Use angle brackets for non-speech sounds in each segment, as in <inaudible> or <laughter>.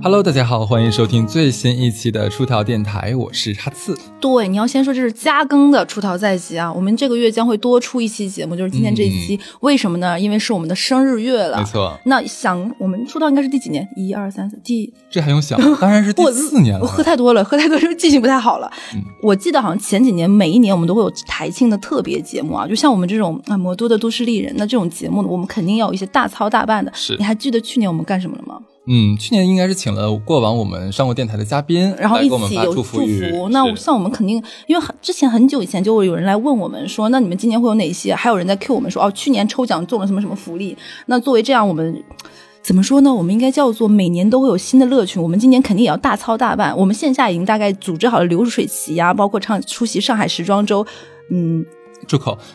Hello，大家好，欢迎收听最新一期的出逃电台，我是哈刺。对，你要先说这是加更的出逃在即啊，我们这个月将会多出一期节目，就是今天这一期。为什么呢？因为是我们的生日月了。没错。那想我们出道应该是第几年？一二三四，第这还用想？当然是第四年了。<laughs> 我喝太多了，喝太多就记性不太好了。我记得好像前几年每一年我们都会有台庆的特别节目啊，就像我们这种啊魔都的都市丽人，那这种节目呢我们肯定要有一些大操大办的。是。你还记得去年我们干什么了吗？嗯，去年应该是请了过往我们上过电台的嘉宾，然后一起有祝福。那像我们肯定，因为很之前很久以前就会有人来问我们说，那你们今年会有哪些？还有人在 Q 我们说，哦，去年抽奖中了什么什么福利？那作为这样，我们怎么说呢？我们应该叫做每年都会有新的乐趣。我们今年肯定也要大操大办。我们线下已经大概组织好了流水席呀，包括唱出席上海时装周，嗯。住口！<laughs>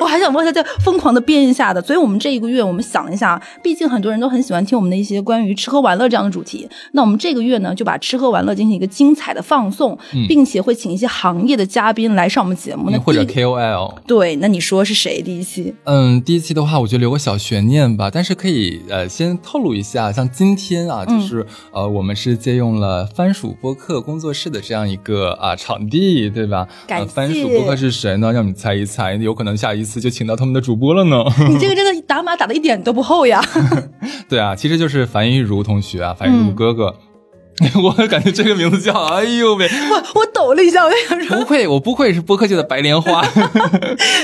我还想问一下，这疯狂的编一下的，所以我们这一个月，我们想了一下，毕竟很多人都很喜欢听我们的一些关于吃喝玩乐这样的主题，那我们这个月呢，就把吃喝玩乐进行一个精彩的放送，并且会请一些行业的嘉宾来上我们节目，那或者 KOL。对，那你说是谁？第一期？嗯，第一期的话，我觉得留个小悬念吧，但是可以呃先透露一下，像今天啊，就是呃，我们是借用了番薯播客工作室的这样一个啊场地，对吧？感谢。番薯播客是谁呢？让你猜一猜，有可能下一次就请到他们的主播了呢。<laughs> 你这个真的打码打的一点都不厚呀。<laughs> 对啊，其实就是樊玉茹同学啊，樊玉茹哥哥。<laughs> 我感觉这个名字叫，哎呦喂！我我抖了一下，我想说，不愧我不愧是播客界的白莲花。<laughs>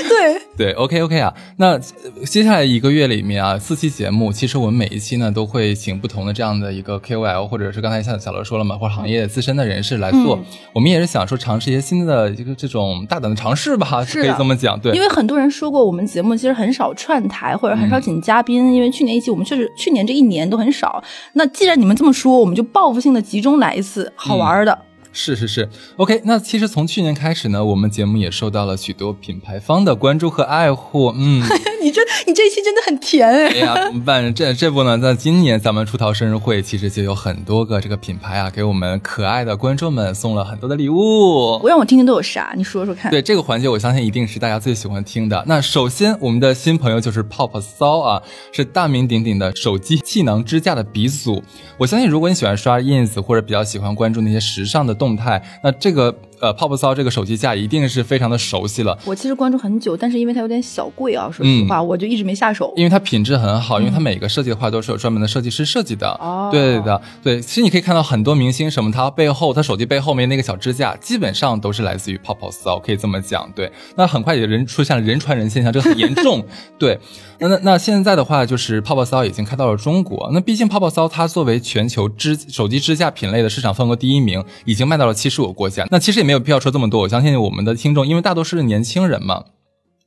对对，OK OK 啊，那接下来一个月里面啊，四期节目，其实我们每一期呢都会请不同的这样的一个 KOL，或者是刚才像小乐说了嘛，或者行业资深的人士来做。我们也是想说尝试一些新的一个这种大胆的尝试吧，可以这么讲。对，因为很多人说过，我们节目其实很少串台，或者很少请嘉宾，因为去年一期我们确实去年这一年都很少。那既然你们这么说，我们就报复性的。集中来一次好玩的。是是是，OK。那其实从去年开始呢，我们节目也受到了许多品牌方的关注和爱护。嗯，<laughs> 你这你这一期真的很甜哎。哎呀，怎么办？这这不呢？在今年咱们出逃生日会，其实就有很多个这个品牌啊，给我们可爱的观众们送了很多的礼物。我让我听听都有啥？你说说看。对这个环节，我相信一定是大家最喜欢听的。那首先，我们的新朋友就是泡泡骚啊，是大名鼎鼎的手机气囊支架的鼻祖。我相信，如果你喜欢刷 ins 或者比较喜欢关注那些时尚的动态，那这个。呃，泡泡骚这个手机架一定是非常的熟悉了。我其实关注很久，但是因为它有点小贵啊，说实话，我就一直没下手。因为它品质很好，因为它每个设计的话都是有专门的设计师设计的。哦，对的，对。其实你可以看到很多明星什么，他背后他手机背后面那个小支架，基本上都是来自于泡泡骚，可以这么讲。对，那很快也人出现了人传人现象，这个很严重。<laughs> 对，那那那现在的话，就是泡泡骚已经开到了中国。那毕竟泡泡骚它作为全球支手机支架品类的市场份额第一名，已经卖到了七十五个国家。那其实也没没有必要说这么多，我相信我们的听众，因为大多数是年轻人嘛。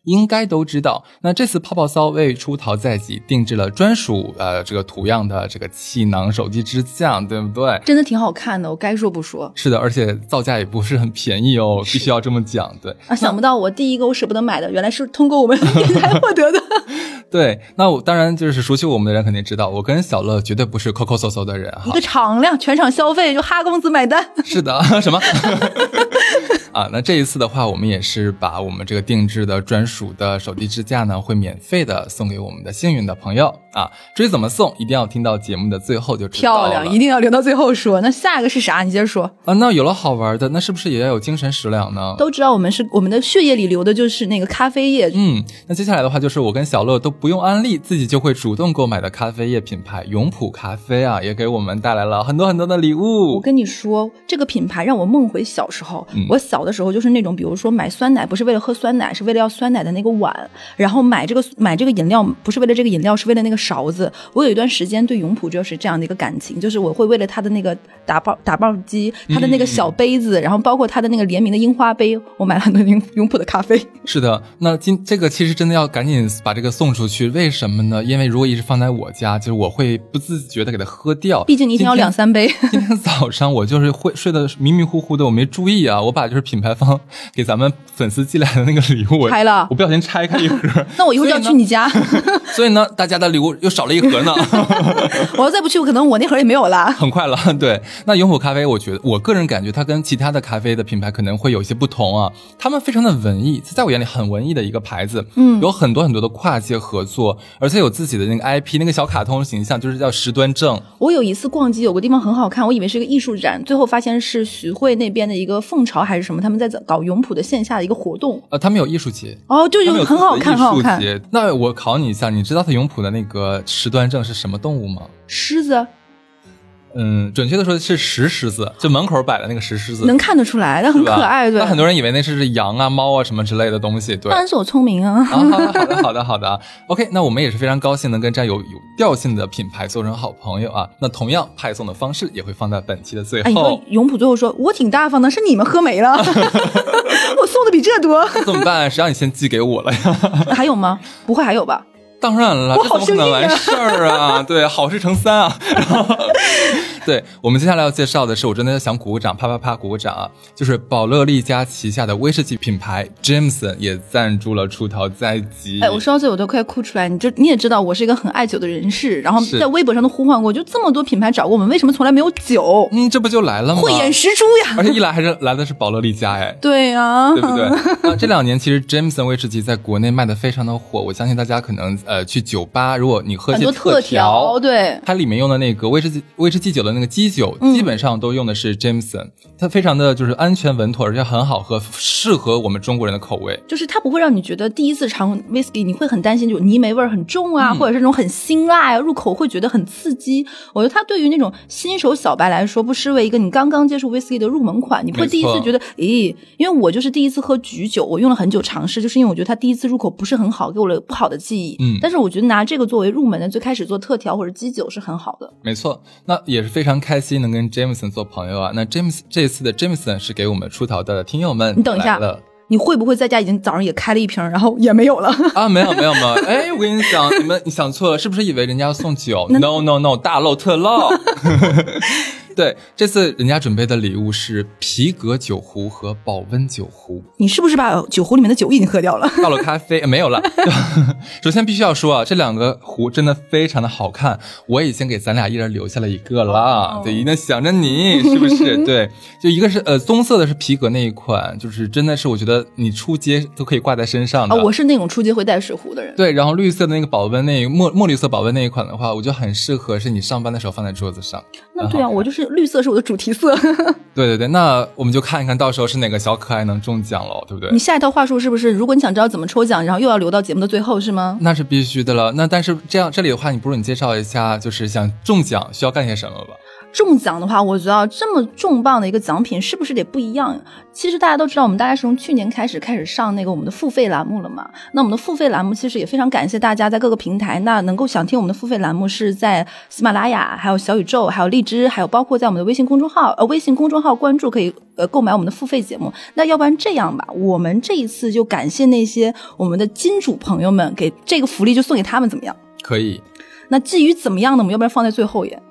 应该都知道，那这次泡泡骚为出逃在即定制了专属呃这个图样的这个气囊手机支架，对不对？真的挺好看的，我该说不说。是的，而且造价也不是很便宜哦，必须要这么讲。对啊，想不到我第一个我舍不得买的，原来是通过我们 <laughs> 平台获得的。<laughs> 对，那我当然就是熟悉我们的人肯定知道，我跟小乐绝对不是抠抠搜搜的人哈。一个敞亮，全场消费就哈公子买单。是的，什么？<laughs> 啊，那这一次的话，我们也是把我们这个定制的专属的手机支架呢，会免费的送给我们的幸运的朋友。啊。至于怎么送，一定要听到节目的最后就知道了。漂亮，一定要留到最后说。那下一个是啥？你接着说啊。那有了好玩的，那是不是也要有精神食粮呢？都知道我们是我们的血液里流的就是那个咖啡液。嗯，那接下来的话就是我跟小乐都不用安利，自己就会主动购买的咖啡液品牌永璞咖啡啊，也给我们带来了很多很多的礼物。我跟你说，这个品牌让我梦回小时候。我小的时候就是那种，比如说买酸奶不是为了喝酸奶，是为了要酸奶的那个碗，然后买这个买这个饮料不是为了这个饮料，是为了那个勺子。我有一段时间对永璞就是这样的一个感情，就是我会为了他的那个打包打包机，他的那个小杯子，然后包括他的那个联名的樱花杯，我买了很多永永璞的咖啡。是的，那今这个其实真的要赶紧把这个送出去，为什么呢？因为如果一直放在我家，就是我会不自觉的给它喝掉。毕竟你一天要两三杯。今天早上我就是会睡得迷迷糊糊的，我没注意啊，我把就是品牌方。给咱们粉丝寄来的那个礼物，拆了，我不小心拆开一盒，那我一会儿就要去你家。所以呢，大家的礼物又少了一盒呢。<laughs> 我要再不去，可能我那盒也没有了。<laughs> 很快了，<laughs> 对。那永璞咖啡，我觉得我个人感觉它跟其他的咖啡的品牌可能会有一些不同啊。他们非常的文艺，在我眼里很文艺的一个牌子，嗯，有很多很多的跨界合作，而且有自己的那个 IP，那个小卡通形象就是叫石端正。我有一次逛街，有个地方很好看，我以为是一个艺术展，最后发现是徐汇那边的一个凤巢还是什么，他们在搞永璞的线下的一个活动。呃，他们有艺术节哦，就有很好看，很好看。那我考你一下，你知道他永璞的那个石端正是什么动物吗？狮子。嗯，准确的说是石狮子，就门口摆的那个石狮子，能看得出来，那很可爱。对，那很多人以为那是羊啊、猫啊什么之类的东西。对，当然是我聪明啊。好的，好的，好的，好的。OK，那我们也是非常高兴能跟这样有有调性的品牌做成好朋友啊。那同样派送的方式也会放在本期的最后。哎，永普最后说，我挺大方的，是你们喝没了，<laughs> 我送的比这多，怎么办？谁让你先寄给我了呀？还有吗？不会还有吧？当然了，这怎么可能完事儿啊？对，好事成三啊。对我们接下来要介绍的是，我真的想鼓鼓掌，啪啪啪鼓鼓掌啊！就是宝乐利家旗下的威士忌品牌 Jameson 也赞助了出逃在即。哎，我说到这我都快哭出来。你就你也知道，我是一个很爱酒的人士，然后在微博上都呼唤过，就这么多品牌找过我们，为什么从来没有酒？嗯，这不就来了吗？慧眼识珠呀！而且一来还是来的是宝乐利家，哎，<laughs> 对呀，对不对？啊这两年其实 Jameson 威士忌在国内卖的非常的火，我相信大家可能呃去酒吧，如果你喝些特调，对，它里面用的那个威士忌威士忌酒的那个基酒。基本上都用的是 Jameson，它非常的就是安全稳妥，而且很好喝，适合我们中国人的口味。就是它不会让你觉得第一次尝 whisky 你会很担心，就泥煤味儿很重啊，或者是那种很辛辣啊，入口会觉得很刺激。我觉得它对于那种新手小白来说，不失为一个你刚刚接触 whisky 的入门款。你不会第一次觉得，咦？因为我就是第一次喝菊酒，我用了很久尝试，就是因为我觉得它第一次入口不是很好，给我了不好的记忆。嗯，但是我觉得拿这个作为入门的，最开始做特调或者基酒是很好的。没错，那也是非常开心能跟。Jameson 做朋友啊，那 James 这次的 Jameson 是给我们出逃的听友们。你等一下，你会不会在家已经早上也开了一瓶，然后也没有了啊？没有没有没有，哎，我跟你讲，你们你想错了，是不是以为人家要送酒？No No No，大漏特漏。<laughs> 对，这次人家准备的礼物是皮革酒壶和保温酒壶。你是不是把酒壶里面的酒已经喝掉了？倒了咖啡 <laughs> 没有了。<laughs> 首先必须要说啊，这两个壶真的非常的好看，我已经给咱俩一人留下了一个了。对，一定想着你，是不是？<laughs> 对，就一个是呃棕色的，是皮革那一款，就是真的是我觉得你出街都可以挂在身上的。我是那种出街会带水壶的人。对，然后绿色的那个保温那墨墨绿色保温那一款的话，我就很适合是你上班的时候放在桌子上。那对啊，我就是。绿色是我的主题色。<laughs> 对对对，那我们就看一看到时候是哪个小可爱能中奖了，对不对？你下一套话术是不是？如果你想知道怎么抽奖，然后又要留到节目的最后，是吗？那是必须的了。那但是这样这里的话，你不如你介绍一下，就是想中奖需要干些什么吧。中奖的话，我觉得这么重磅的一个奖品是不是得不一样？其实大家都知道，我们大概是从去年开始开始上那个我们的付费栏目了嘛。那我们的付费栏目其实也非常感谢大家在各个平台，那能够想听我们的付费栏目是在喜马拉雅、还有小宇宙、还有荔枝，还有包括在我们的微信公众号呃微信公众号关注可以呃购买我们的付费节目。那要不然这样吧，我们这一次就感谢那些我们的金主朋友们，给这个福利就送给他们，怎么样？可以。那至于怎么样呢？我们要不然放在最后也。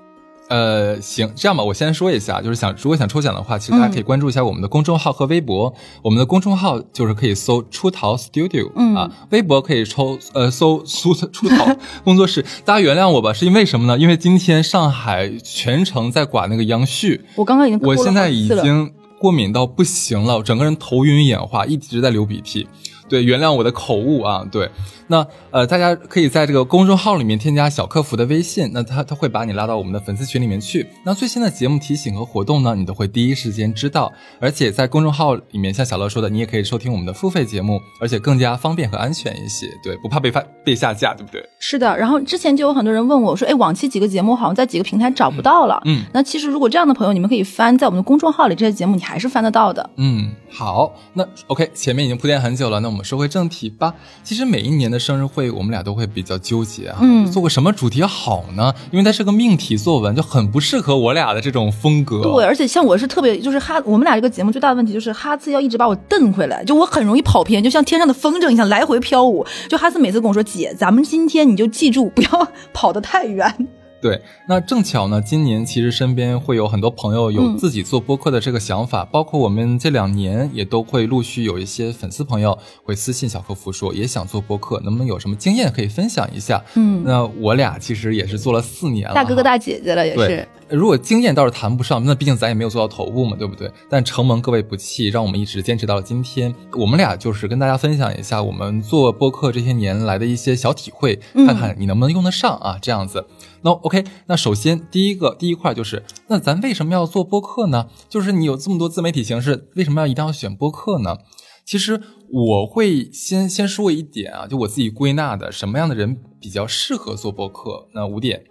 呃，行，这样吧，我先说一下，就是想如果想抽奖的话，其实大家可以关注一下我们的公众号和微博。我们的公众号就是可以搜“出逃 Studio”，嗯啊，微博可以抽呃搜“出出逃 <laughs> 工作室”。大家原谅我吧，是因为什么呢？因为今天上海全程在刮那个杨絮，我刚刚已经我现在已经过敏到不行了，整个人头晕眼花，一直在流鼻涕。对，原谅我的口误啊，对。那呃，大家可以在这个公众号里面添加小客服的微信，那他他会把你拉到我们的粉丝群里面去。那最新的节目提醒和活动呢，你都会第一时间知道。而且在公众号里面，像小乐说的，你也可以收听我们的付费节目，而且更加方便和安全一些。对，不怕被发被下架，对不对？是的。然后之前就有很多人问我说，哎，往期几个节目好像在几个平台找不到了。嗯。那其实如果这样的朋友，你们可以翻在我们的公众号里，这些节目你还是翻得到的。嗯，好。那 OK，前面已经铺垫很久了，那我们说回正题吧。其实每一年的生日会，我们俩都会比较纠结啊，做个什么主题好呢？因为它是个命题作文，就很不适合我俩的这种风格。对，而且像我是特别，就是哈，我们俩这个节目最大的问题就是哈次要一直把我蹬回来，就我很容易跑偏，就像天上的风筝一样来回飘舞。就哈次每次跟我说：“姐，咱们今天你就记住不要 <laughs> 跑得太远。”对，那正巧呢，今年其实身边会有很多朋友有自己做播客的这个想法，包括我们这两年也都会陆续有一些粉丝朋友会私信小客服说也想做播客，能不能有什么经验可以分享一下？嗯，那我俩其实也是做了四年了，大哥哥大姐姐了也是。如果经验倒是谈不上，那毕竟咱也没有做到头部嘛，对不对？但承蒙各位不弃，让我们一直坚持到了今天。我们俩就是跟大家分享一下我们做播客这些年来的一些小体会，看看你能不能用得上啊，这样子。那 OK，那首先第一个第一块就是，那咱为什么要做播客呢？就是你有这么多自媒体形式，为什么要一定要选播客呢？其实我会先先说一点啊，就我自己归纳的什么样的人比较适合做播客，那五点。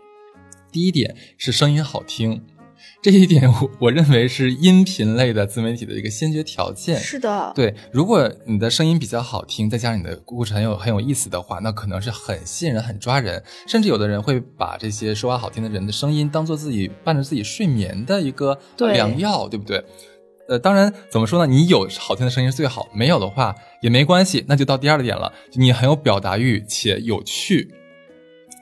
第一点是声音好听，这一点我我认为是音频类的自媒体的一个先决条件。是的，对，如果你的声音比较好听，再加上你的故事很有很有意思的话，那可能是很吸引人、很抓人。甚至有的人会把这些说话好听的人的声音当做自己伴着自己睡眠的一个良药，对不对？呃，当然怎么说呢？你有好听的声音是最好，没有的话也没关系。那就到第二个点了，你很有表达欲且有趣。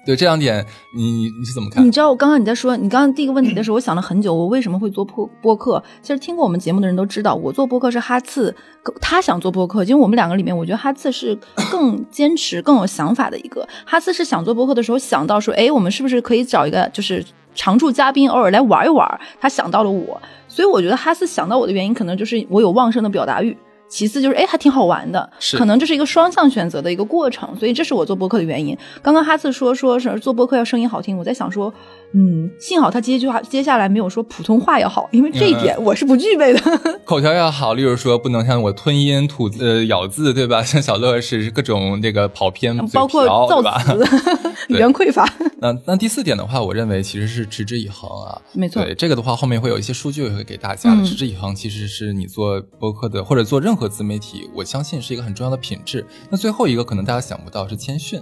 对这两点，你你是怎么看？你知道我刚刚你在说你刚刚第一个问题的时候，我想了很久，我为什么会做播播客？其实听过我们节目的人都知道，我做播客是哈次他想做播客，因为我们两个里面，我觉得哈次是更坚持、更有想法的一个。哈次是想做播客的时候想到说，哎，我们是不是可以找一个就是常驻嘉宾，偶尔来玩一玩？他想到了我，所以我觉得哈次想到我的原因，可能就是我有旺盛的表达欲。其次就是，哎，还挺好玩的，可能这是一个双向选择的一个过程，所以这是我做播客的原因。刚刚哈次说说是做播客要声音好听，我在想说。嗯，幸好他接句话接下来没有说普通话要好，因为这一点我是不具备的。<laughs> 口条要好，例如说不能像我吞音吐呃咬字，对吧？<laughs> 像小乐是各种那个跑偏，包括造词、<laughs> 语言匮乏。那那第四点的话，我认为其实是持之以恒啊。没错，对这个的话，后面会有一些数据会给大家。持之以恒其实是你做播客的或者做任何自媒体，我相信是一个很重要的品质。那最后一个可能大家想不到是谦逊。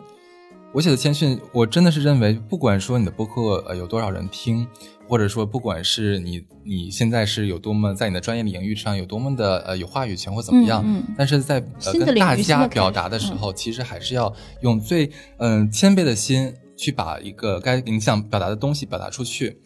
我写的谦逊，我真的是认为，不管说你的播客呃有多少人听，或者说不管是你你现在是有多么在你的专业领域上有多么的呃有话语权或怎么样，但是在呃跟大家表达的时候，其实还是要用最嗯谦卑的心去把一个该你想表达的东西表达出去，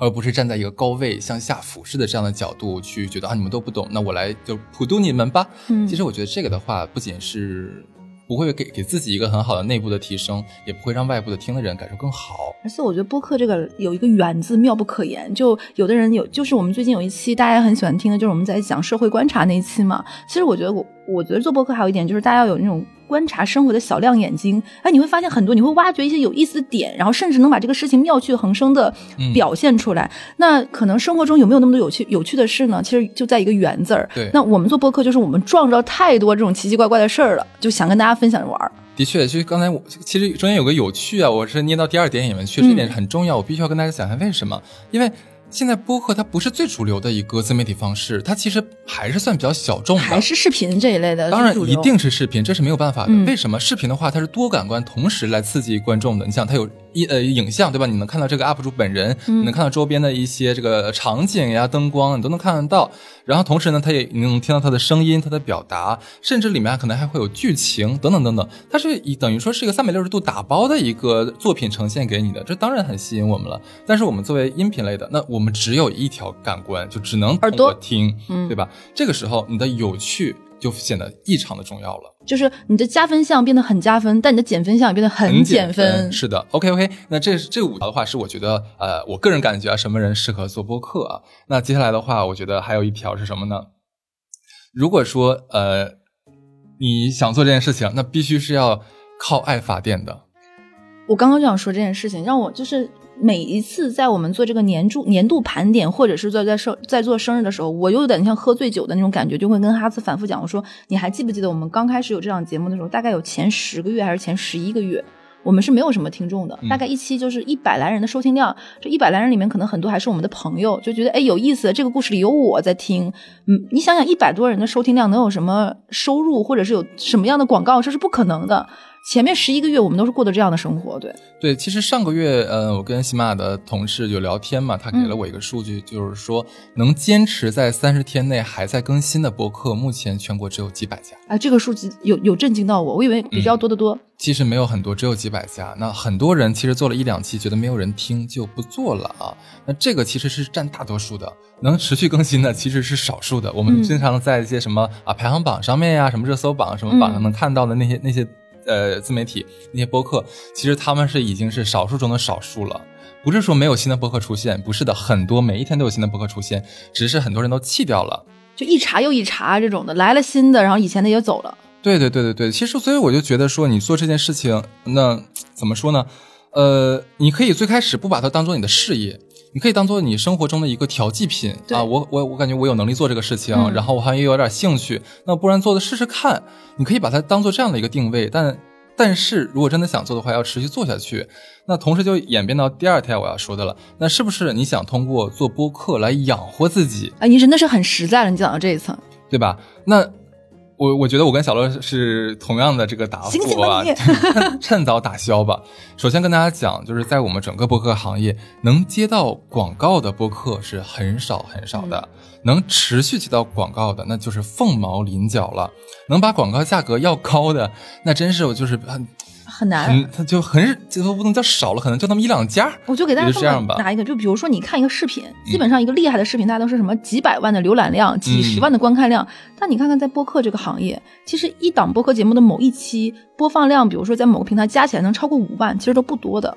而不是站在一个高位向下俯视的这样的角度去觉得啊你们都不懂，那我来就普度你们吧。嗯其实我觉得这个的话，不仅是。不会给给自己一个很好的内部的提升，也不会让外部的听的人感受更好。而且我觉得播客这个有一个“远”字妙不可言，就有的人有，就是我们最近有一期大家很喜欢听的，就是我们在讲社会观察那一期嘛。其实我觉得我我觉得做播客还有一点就是大家要有那种。观察生活的小亮眼睛，哎，你会发现很多，你会挖掘一些有意思的点，然后甚至能把这个事情妙趣横生的表现出来。那可能生活中有没有那么多有趣有趣的事呢？其实就在一个“缘”字儿。对，那我们做播客就是我们撞着太多这种奇奇怪怪的事儿了，就想跟大家分享着玩。的确，就刚才我其实中间有个有趣啊，我是捏到第二点里面，确实一点很重要，我必须要跟大家讲一下为什么，因为。现在播客它不是最主流的一个自媒体方式，它其实还是算比较小众的，还是视频这一类的。当然一定是视频，这是没有办法的。为什么视频的话，它是多感官同时来刺激观众的？你想，它有。一呃，影像对吧？你能看到这个 UP 主本人，你能看到周边的一些这个场景呀、灯光，你都能看得到。然后同时呢，他也你能听到他的声音、他的表达，甚至里面可能还会有剧情等等等等。它是以等于说是一个三百六十度打包的一个作品呈现给你的，这当然很吸引我们了。但是我们作为音频类的，那我们只有一条感官，就只能通过听，对吧？这个时候你的有趣。就显得异常的重要了，就是你的加分项变得很加分，但你的减分项也变得很减分。是的，OK OK，那这这五条的话是我觉得，呃，我个人感觉啊，什么人适合做播客啊？那接下来的话，我觉得还有一条是什么呢？如果说呃你想做这件事情，那必须是要靠爱发电的。我刚刚就想说这件事情，让我就是。每一次在我们做这个年度年度盘点，或者是在在生在做生日的时候，我又有点像喝醉酒的那种感觉，就会跟哈斯反复讲，我说你还记不记得我们刚开始有这档节目的时候，大概有前十个月还是前十一个月，我们是没有什么听众的，大概一期就是一百来人的收听量，这一百来人里面可能很多还是我们的朋友，就觉得哎有意思，这个故事里有我在听，嗯，你想想一百多人的收听量能有什么收入，或者是有什么样的广告，这是不可能的。前面十一个月我们都是过的这样的生活，对对。其实上个月，呃，我跟喜马拉雅的同事有聊天嘛，他给了我一个数据，就是说能坚持在三十天内还在更新的播客，目前全国只有几百家。啊，这个数据有有震惊到我，我以为比较多得多。其实没有很多，只有几百家。那很多人其实做了一两期，觉得没有人听就不做了啊。那这个其实是占大多数的，能持续更新的其实是少数的。我们经常在一些什么啊排行榜上面呀，什么热搜榜、什么榜上能看到的那些那些呃自媒体那些播客，其实他们是已经是少数中的少数了。不是说没有新的播客出现，不是的，很多每一天都有新的播客出现，只是很多人都弃掉了，就一茬又一茬这种的来了新的，然后以前的也走了。对对对对对，其实所以我就觉得说，你做这件事情，那怎么说呢？呃，你可以最开始不把它当做你的事业，你可以当做你生活中的一个调剂品啊。我我我感觉我有能力做这个事情，然后我好像也有点兴趣，那不然做的试试看。你可以把它当做这样的一个定位，但但是如果真的想做的话，要持续做下去。那同时就演变到第二天我要说的了，那是不是你想通过做播客来养活自己？啊，你真的是很实在了，你讲到这一层，对吧？那。我我觉得我跟小乐是同样的这个答复啊，<laughs> 趁早打消吧。首先跟大家讲，就是在我们整个播客行业，能接到广告的播客是很少很少的，能持续接到广告的，那就是凤毛麟角了。能把广告价格要高的，那真是我就是很。很难，他就很这都不能叫少了，可能就那么一两家。我就给大家这样吧拿一个，就比如说你看一个视频，基本上一个厉害的视频，大家都是什么几百万的浏览量，几十万的观看量。但你看看在播客这个行业，其实一档播客节目的某一期播放量，比如说在某个平台加起来能超过五万，其实都不多的。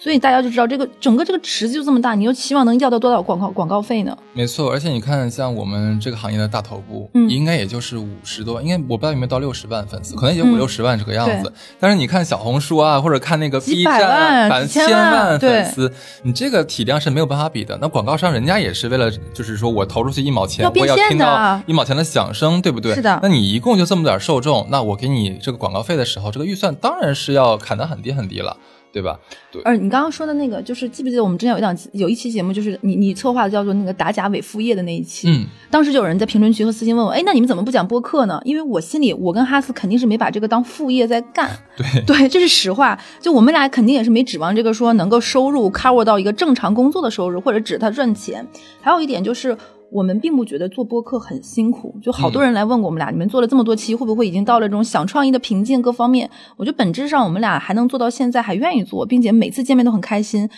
所以大家就知道这个整个这个池子就这么大，你又期望能要到多少广告广告费呢？没错，而且你看，像我们这个行业的大头部，嗯，应该也就是五十多万，应该我不知道有没有到六十万粉丝，可能也就五六十万这个样子。但是你看小红书啊，或者看那个 B 站，反千万粉丝，你这个体量是没有办法比的。那广告商人家也是为了，就是说我投出去一毛钱，我要听到一毛钱的响声，对不对？是的。那你一共就这么点受众，那我给你这个广告费的时候，这个预算当然是要砍得很低很低了。对吧？对。而你刚刚说的那个，就是记不记得我们之前有一档有一期节目，就是你你策划的叫做那个打假伪副业的那一期。嗯。当时就有人在评论区和私信问我，哎，那你们怎么不讲播客呢？因为我心里，我跟哈斯肯定是没把这个当副业在干。<laughs> 对。对，这是实话。就我们俩肯定也是没指望这个说能够收入 cover 到一个正常工作的收入，或者指他赚钱。还有一点就是。我们并不觉得做播客很辛苦，就好多人来问过我们俩，你们做了这么多期，会不会已经到了这种想创意的瓶颈？各方面，我觉得本质上我们俩还能做到现在，还愿意做，并且每次见面都很开心。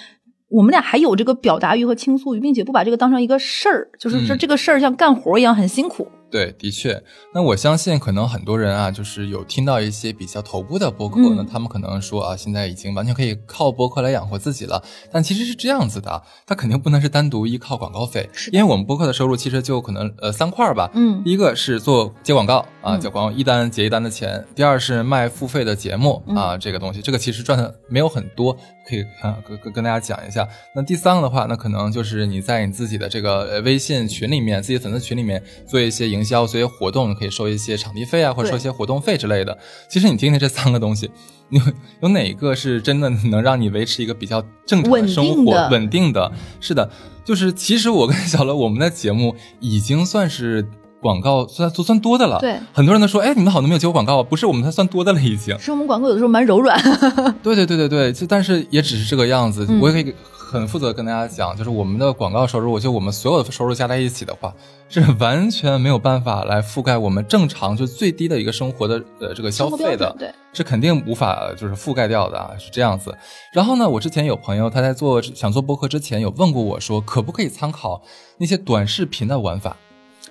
我们俩还有这个表达欲和倾诉欲，并且不把这个当成一个事儿，就是这这个事儿像干活一样很辛苦。对，的确，那我相信可能很多人啊，就是有听到一些比较头部的播客，那他们可能说啊，现在已经完全可以靠播客来养活自己了。但其实是这样子的，它肯定不能是单独依靠广告费，因为我们播客的收入其实就可能呃三块吧。嗯，第一个是做接广告啊，接广告一单接一单的钱；第二是卖付费的节目啊，这个东西，这个其实赚的没有很多，可以看跟跟跟大家讲一下。那第三个的话，那可能就是你在你自己的这个微信群里面，自己粉丝群里面做一些营。销、做一些活动可以收一些场地费啊，或者收一些活动费之类的。其实你听听这三个东西，有有哪个是真的能让你维持一个比较正常的生活、稳定的？是的，就是其实我跟小乐我们的节目已经算是广告算算算多的了。对，很多人都说，哎，你们好都没有接过广告，不是我们才算多的了，已经。是我们广告有的时候蛮柔软。<laughs> <laughs> 对对对对对，就但是也只是这个样子。我也可以。很负责跟大家讲，就是我们的广告收入，就我们所有的收入加在一起的话，是完全没有办法来覆盖我们正常就最低的一个生活的呃这个消费的，对，是肯定无法就是覆盖掉的啊，是这样子。然后呢，我之前有朋友他在做想做播客之前有问过我说，可不可以参考那些短视频的玩法？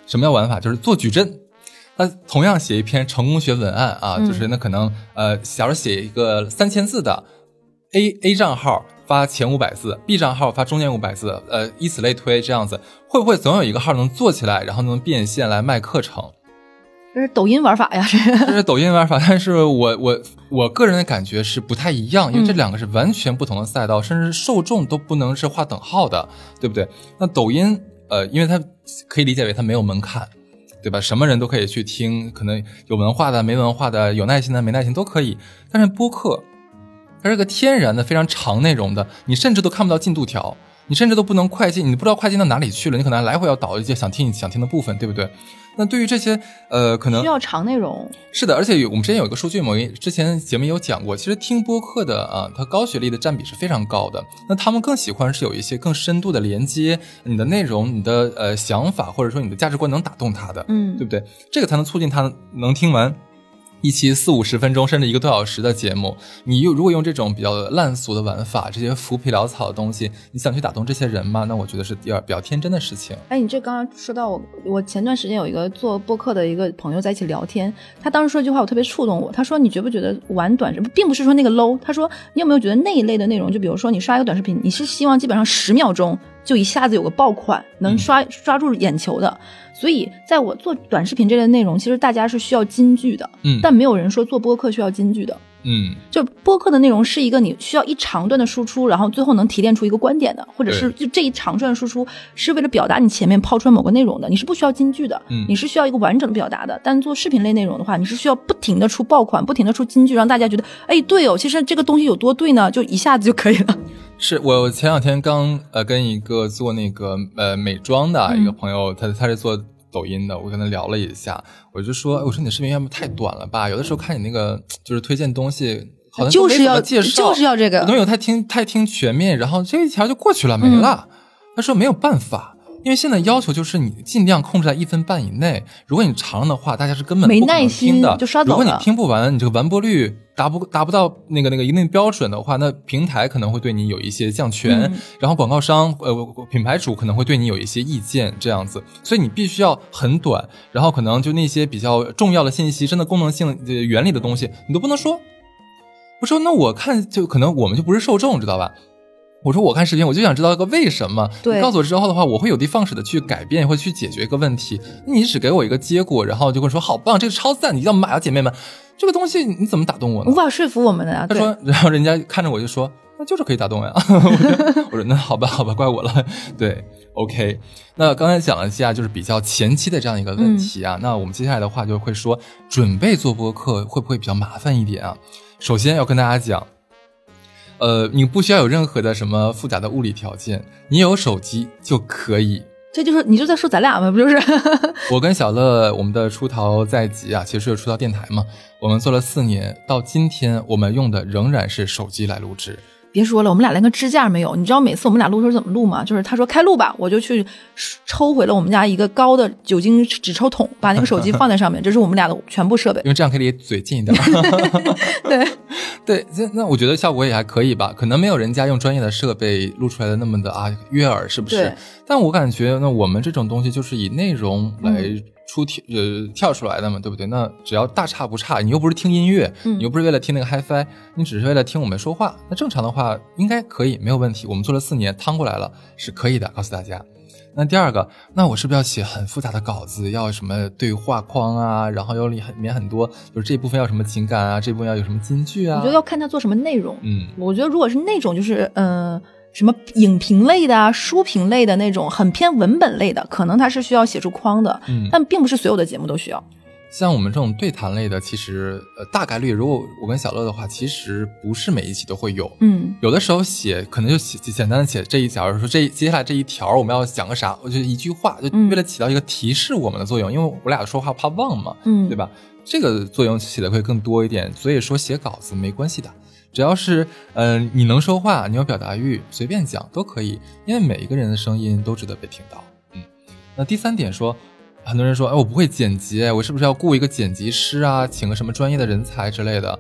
什么叫玩法？就是做矩阵，那同样写一篇成功学文案啊，就是那可能呃，假如写一个三千字的 A A 账号。发前五百字，B 账号发中间五百字，呃，以此类推，这样子会不会总有一个号能做起来，然后能变现来卖课程？这是抖音玩法呀，这是抖音玩法。但是我我我个人的感觉是不太一样，因为这两个是完全不同的赛道，甚至受众都不能是划等号的，对不对？那抖音，呃，因为它可以理解为它没有门槛，对吧？什么人都可以去听，可能有文化的、没文化的、有耐心的、没耐心都可以。但是播客。它是个天然的、非常长内容的，你甚至都看不到进度条。你甚至都不能快进，你不知道快进到哪里去了，你可能来回要倒一些想听你想听的部分，对不对？那对于这些，呃，可能需要长内容。是的，而且我们之前有一个数据，某一之前节目有讲过，其实听播客的啊，它高学历的占比是非常高的。那他们更喜欢是有一些更深度的连接，你的内容、你的呃想法，或者说你的价值观能打动他的，嗯，对不对？这个才能促进他能听完。一期四五十分钟，甚至一个多小时的节目，你用如果用这种比较烂俗的玩法，这些浮皮潦草的东西，你想去打动这些人吗？那我觉得是第二比较天真的事情。哎，你这刚刚说到我，我前段时间有一个做播客的一个朋友在一起聊天，他当时说一句话，我特别触动我。他说：“你觉不觉得玩短视，并不是说那个 low？他说你有没有觉得那一类的内容，就比如说你刷一个短视频，你是希望基本上十秒钟就一下子有个爆款，能刷抓住眼球的。”所以，在我做短视频这类内容，其实大家是需要金句的，嗯，但没有人说做播客需要金句的，嗯，就播客的内容是一个你需要一长段的输出，然后最后能提炼出一个观点的，或者是就这一长段输出是为了表达你前面抛出来某个内容的，你是不需要金句的，嗯，你是需要一个完整的表达的。但做视频类内容的话，你是需要不停的出爆款，不停的出金句，让大家觉得，哎，对哦，其实这个东西有多对呢？就一下子就可以了。是我前两天刚呃跟一个做那个呃美妆的一个朋友，他他是做。抖音的，我跟他聊了一下，我就说，我说你的视频要么太短了吧？有的时候看你那个就是推荐东西，好像就是要介绍，就是要这个，没有太听太听全面，然后这一条就过去了，没了。他说没有办法。因为现在要求就是你尽量控制在一分半以内，如果你长了的话，大家是根本不可能听的。就刷走了。如果你听不完，你这个完播率达不达不到那个那个一定标准的话，那平台可能会对你有一些降权，然后广告商呃品牌主可能会对你有一些意见这样子，所以你必须要很短，然后可能就那些比较重要的信息，真的功能性原理的东西你都不能说。我说那我看就可能我们就不是受众，知道吧？我说我看视频，我就想知道一个为什么。对，告诉我之后的话，我会有的放矢的去改变，或去解决一个问题。你只给我一个结果，然后就会说好棒，这个超赞，你要买啊，姐妹们，这个东西你怎么打动我呢？无法说服我们的呀。他说，然后人家看着我就说，那就是可以打动呀。<laughs> 我说那好吧，好吧，怪我了。<laughs> 对，OK。那刚才讲了一下，就是比较前期的这样一个问题啊。那我们接下来的话就会说，准备做播客会不会比较麻烦一点啊？首先要跟大家讲。呃，你不需要有任何的什么复杂的物理条件，你有手机就可以。这就是你就在说咱俩吗？不就是？<laughs> 我跟小乐，我们的出逃在即啊，其实是出逃电台嘛。我们做了四年，到今天我们用的仍然是手机来录制。别说了，我们俩连个支架没有。你知道每次我们俩录的时候怎么录吗？就是他说开录吧，我就去抽回了我们家一个高的酒精纸抽桶，把那个手机放在上面，这是我们俩的全部设备。因为这样可以离嘴近一点。<laughs> 对对，那那我觉得效果也还可以吧，可能没有人家用专业的设备录出来的那么的啊悦耳，是不是？但我感觉那我们这种东西就是以内容来。出跳呃跳出来的嘛，对不对？那只要大差不差，你又不是听音乐，你又不是为了听那个 HiFi，你只是为了听我们说话。那正常的话应该可以，没有问题。我们做了四年，趟过来了，是可以的。告诉大家。那第二个，那我是不是要写很复杂的稿子，要什么对话框啊？然后要里面很多，就是这部分要什么情感啊？这部分要有什么金句啊？我觉得要看他做什么内容。嗯，我觉得如果是那种，就是嗯。什么影评类的啊，书评类的那种，很偏文本类的，可能它是需要写出框的，嗯，但并不是所有的节目都需要。像我们这种对谈类的，其实呃大概率，如果我跟小乐的话，其实不是每一期都会有，嗯，有的时候写可能就写简单的写这一条，说这接下来这一条我们要讲个啥，我就一句话，就为了起到一个提示我们的作用，因为我俩说话怕忘嘛，嗯，对吧？这个作用起的会更多一点，所以说写稿子没关系的。只要是，嗯，你能说话，你有表达欲，随便讲都可以，因为每一个人的声音都值得被听到。嗯，那第三点说，很多人说，哎，我不会剪辑，我是不是要雇一个剪辑师啊，请个什么专业的人才之类的？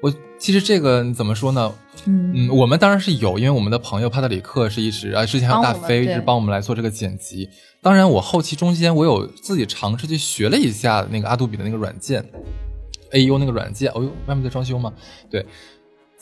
我其实这个怎么说呢？嗯，我们当然是有，因为我们的朋友帕特里克是一直啊，之前还有大飞一直帮我们来做这个剪辑。当然，我后期中间我有自己尝试去学了一下那个阿杜比的那个软件，A U 那个软件。哦呦，外面在装修吗？对。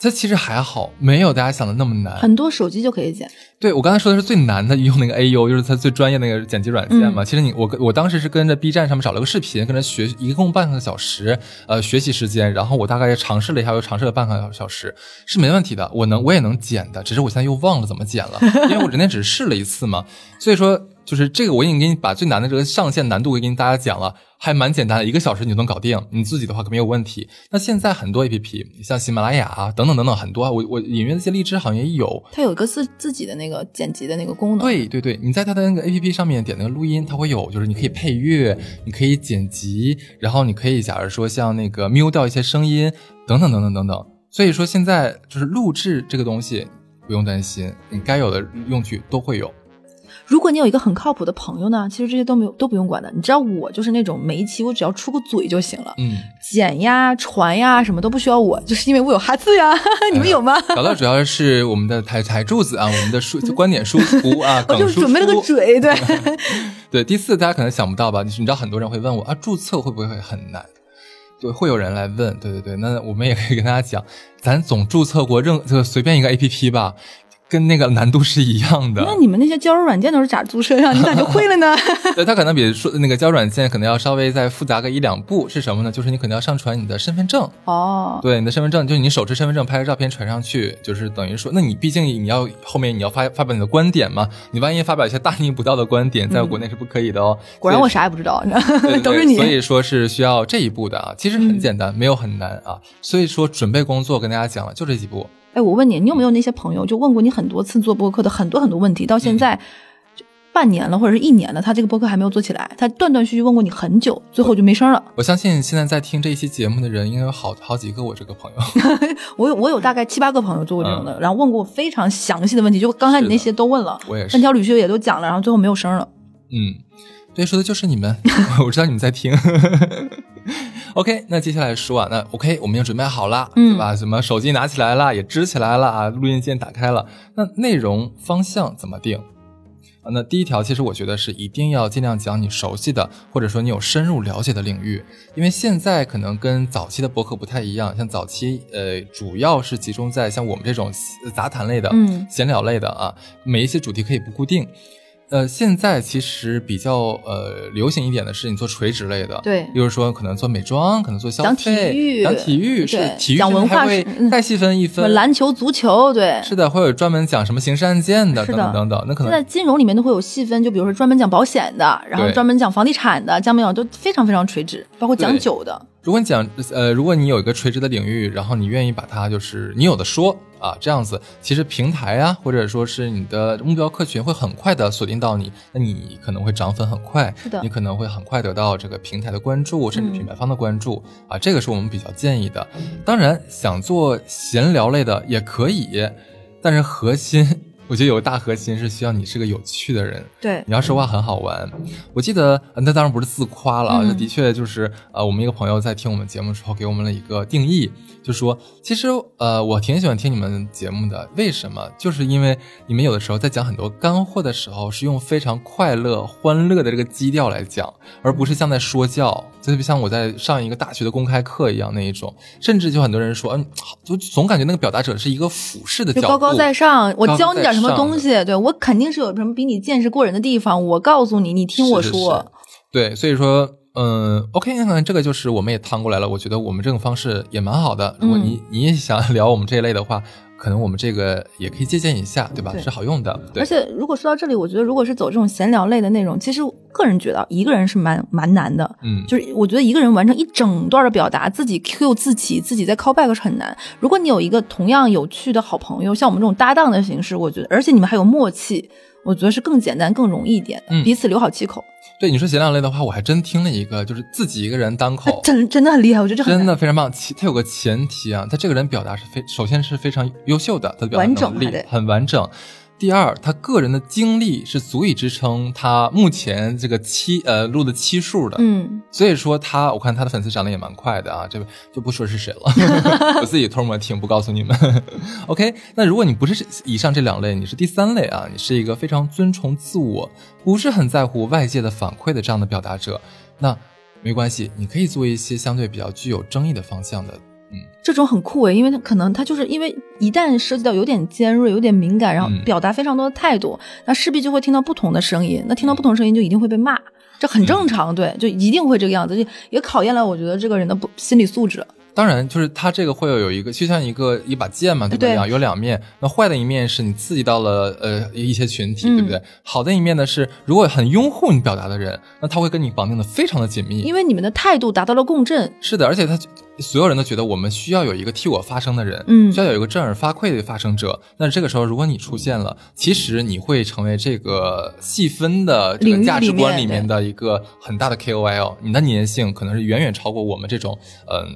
它其实还好，没有大家想的那么难。很多手机就可以剪。对我刚才说的是最难的，用那个 A U，就是它最专业那个剪辑软件嘛。其实你我我当时是跟着 B 站上面找了个视频，跟着学，一共半个小时，呃，学习时间。然后我大概尝试了一下，又尝试了半个小时，是没问题的。我能，我也能剪的，只是我现在又忘了怎么剪了，<laughs> 因为我昨天只是试了一次嘛。所以说，就是这个，我已经给你把最难的这个上限难度给你大家讲了，还蛮简单的，一个小时你就能搞定。你自己的话可没有问题。那现在很多 A P P，像喜马拉雅啊等等等等很多，我我隐约那些荔枝好像也有，它有一个自自己的那个剪辑的那个功能。对对对，你在它的那个 A P P 上面点那个录音，它会有，就是你可以配乐，你可以剪辑，然后你可以假如说像那个 mute 掉一些声音等等等等等等。所以说现在就是录制这个东西不用担心，你该有的用具都会有。如果你有一个很靠谱的朋友呢，其实这些都没有都不用管的。你知道我就是那种每一期我只要出个嘴就行了，嗯，剪呀、传呀什么都不需要我，就是因为我有哈字呀。<laughs> 你们有吗？搞到主要是我们的台台柱子啊，我们的输观点输出啊，<laughs> 我就准备了个嘴，对 <laughs> 对。第四，大家可能想不到吧？你知道很多人会问我啊，注册会不会很难？对，会有人来问。对对对，那我们也可以跟大家讲，咱总注册过任就随便一个 A P P 吧。跟那个难度是一样的。那你们那些交友软件都是咋注册呀？你咋就会了呢？<laughs> 对，它可能比说那个交友软件可能要稍微再复杂个一两步。是什么呢？就是你可能要上传你的身份证。哦。对，你的身份证就是你手持身份证拍个照片传上去，就是等于说，那你毕竟你要后面你要发发表你的观点嘛？你万一发表一些大逆不道的观点，在国内是不可以的哦。果然我啥也不知道，都是你。所以说是需要这一步的啊，其实很简单，没有很难啊。所以说准备工作跟大家讲了，就这几步。哎，我问你，你有没有那些朋友，就问过你很多次做播客的很多很多问题，到现在半年了或者是一年了，他这个播客还没有做起来，他断断续续问过你很久，最后就没声了。我相信现在在听这一期节目的人，应该有好好几个我这个朋友。<laughs> 我有我有大概七八个朋友做过这种的，然后问过非常详细的问题，就刚才你那些都问了，我也是，三条捋序也都讲了，然后最后没有声了。嗯，对，说的就是你们，<laughs> 我知道你们在听。OK，那接下来说啊，那 OK，我们也准备好了，对吧？什么手机拿起来了，也支起来了啊，录音键打开了。那内容方向怎么定啊？那第一条，其实我觉得是一定要尽量讲你熟悉的，或者说你有深入了解的领域，因为现在可能跟早期的博客不太一样，像早期呃，主要是集中在像我们这种杂谈类的、闲聊类的啊，每一期主题可以不固定。呃，现在其实比较呃流行一点的是你做垂直类的，对，比如说可能做美妆，可能做消费，讲体育，讲体育是体育，讲文化会再细分一分，篮球、足球，对，是的，会有专门讲什么刑事案件的，等等等等。那可能在金融里面都会有细分，就比如说专门讲保险的，然后专门讲房地产的，讲没有都非常非常垂直，包括讲酒的。如果你讲呃，如果你有一个垂直的领域，然后你愿意把它就是你有的说啊，这样子，其实平台啊，或者说是你的目标客群会很快的锁定到你，那你可能会涨粉很快，是的，你可能会很快得到这个平台的关注，甚至品牌方的关注啊，这个是我们比较建议的。当然，想做闲聊类的也可以，但是核心。我觉得有个大核心是需要你是个有趣的人，对，你要说话很好玩。我记得那当然不是自夸了，那的确就是呃，我们一个朋友在听我们节目的时候给我们了一个定义，就说其实呃，我挺喜欢听你们节目的，为什么？就是因为你们有的时候在讲很多干货的时候，是用非常快乐、欢乐的这个基调来讲，而不是像在说教，就像我在上一个大学的公开课一样那一种。甚至就很多人说，嗯，就总感觉那个表达者是一个俯视的角度，高高在上，我教你点。什么东西？对我肯定是有什么比你见识过人的地方。我告诉你，你听我说。对，所以说，嗯，OK，那这个就是我们也趟过来了。我觉得我们这种方式也蛮好的。如果你你也想聊我们这一类的话。可能我们这个也可以借鉴一下，对吧？是好用的。而且如果说到这里，我觉得如果是走这种闲聊类的内容，其实个人觉得一个人是蛮蛮难的。嗯，就是我觉得一个人完成一整段的表达，自己 Q 自己，自己在 call back 是很难。如果你有一个同样有趣的好朋友，像我们这种搭档的形式，我觉得，而且你们还有默契，我觉得是更简单、更容易一点，彼此留好气口。对你说斜两类的话，我还真听了一个，就是自己一个人单口，真真的很厉害，我觉得这真的非常棒。其他有个前提啊，他这个人表达是非，首先是非常优秀的，他的表达能力很完整。第二，他个人的经历是足以支撑他目前这个期呃录的期数的，嗯，所以说他我看他的粉丝涨得也蛮快的啊，这个就不说是谁了，<laughs> 我自己偷摸听不告诉你们。<laughs> OK，那如果你不是以上这两类，你是第三类啊，你是一个非常尊崇自我，不是很在乎外界的反馈的这样的表达者，那没关系，你可以做一些相对比较具有争议的方向的。这种很酷诶，因为他可能他就是因为一旦涉及到有点尖锐、有点敏感，然后表达非常多的态度，那势必就会听到不同的声音。那听到不同声音就一定会被骂，这很正常，对，就一定会这个样子，就也考验了我觉得这个人的不心理素质。当然，就是他这个会有有一个，就像一个一把剑嘛，对不对？有两面。那坏的一面是你刺激到了呃一些群体，对不对？好的一面呢是，如果很拥护你表达的人，那他会跟你绑定的非常的紧密，因为你们的态度达到了共振。是的，而且他所有人都觉得我们需要有一个替我发声的人，嗯，需要有一个振耳发聩的发声者。那这个时候，如果你出现了，其实你会成为这个细分的这个价值观里面的一个很大的 KOL，你的粘性可能是远远超过我们这种嗯。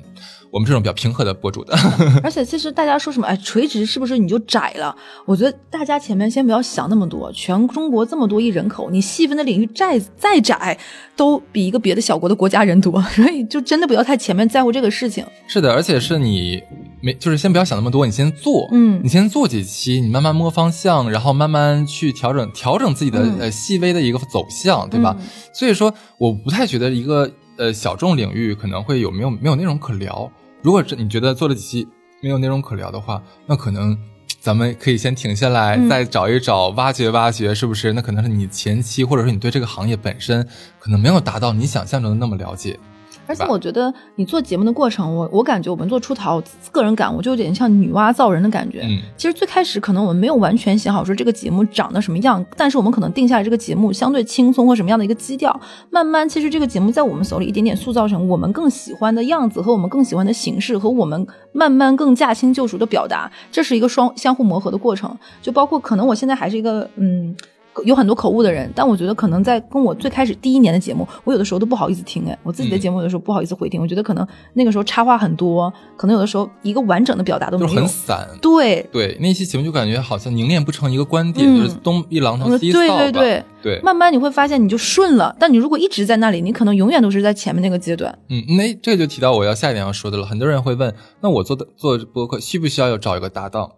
我们这种比较平和的博主的，<laughs> 而且其实大家说什么，哎，垂直是不是你就窄了？我觉得大家前面先不要想那么多，全中国这么多亿人口，你细分的领域再再窄，都比一个别的小国的国家人多，<laughs> 所以就真的不要太前面在乎这个事情。是的，而且是你没，就是先不要想那么多，你先做，嗯，你先做几期，你慢慢摸方向，然后慢慢去调整调整自己的呃细微的一个走向，对吧？所以说，我不太觉得一个。呃，小众领域可能会有没有没有内容可聊。如果是你觉得做了几期没有内容可聊的话，那可能咱们可以先停下来，再找一找，挖掘挖掘，是不是？那可能是你前期或者说你对这个行业本身可能没有达到你想象中的那么了解。而且我觉得你做节目的过程，我我感觉我们做出逃，个人感悟就有点像女娲造人的感觉。嗯，其实最开始可能我们没有完全想好说这个节目长得什么样，但是我们可能定下来这个节目相对轻松或什么样的一个基调，慢慢其实这个节目在我们手里一点点塑造成我们更喜欢的样子和我们更喜欢的形式和我们慢慢更驾轻就熟的表达，这是一个双相互磨合的过程。就包括可能我现在还是一个嗯。有很多口误的人，但我觉得可能在跟我最开始第一年的节目，我有的时候都不好意思听哎，我自己的节目有的时候不好意思回听，我觉得可能那个时候插话很多，可能有的时候一个完整的表达都没有，很散。对对，那期节目就感觉好像凝练不成一个观点，就是东一榔头西一扫对对对对，慢慢你会发现你就顺了，但你如果一直在那里，你可能永远都是在前面那个阶段。嗯，那这个就提到我要下一点要说的了，很多人会问，那我做的做播客需不需要要找一个搭档？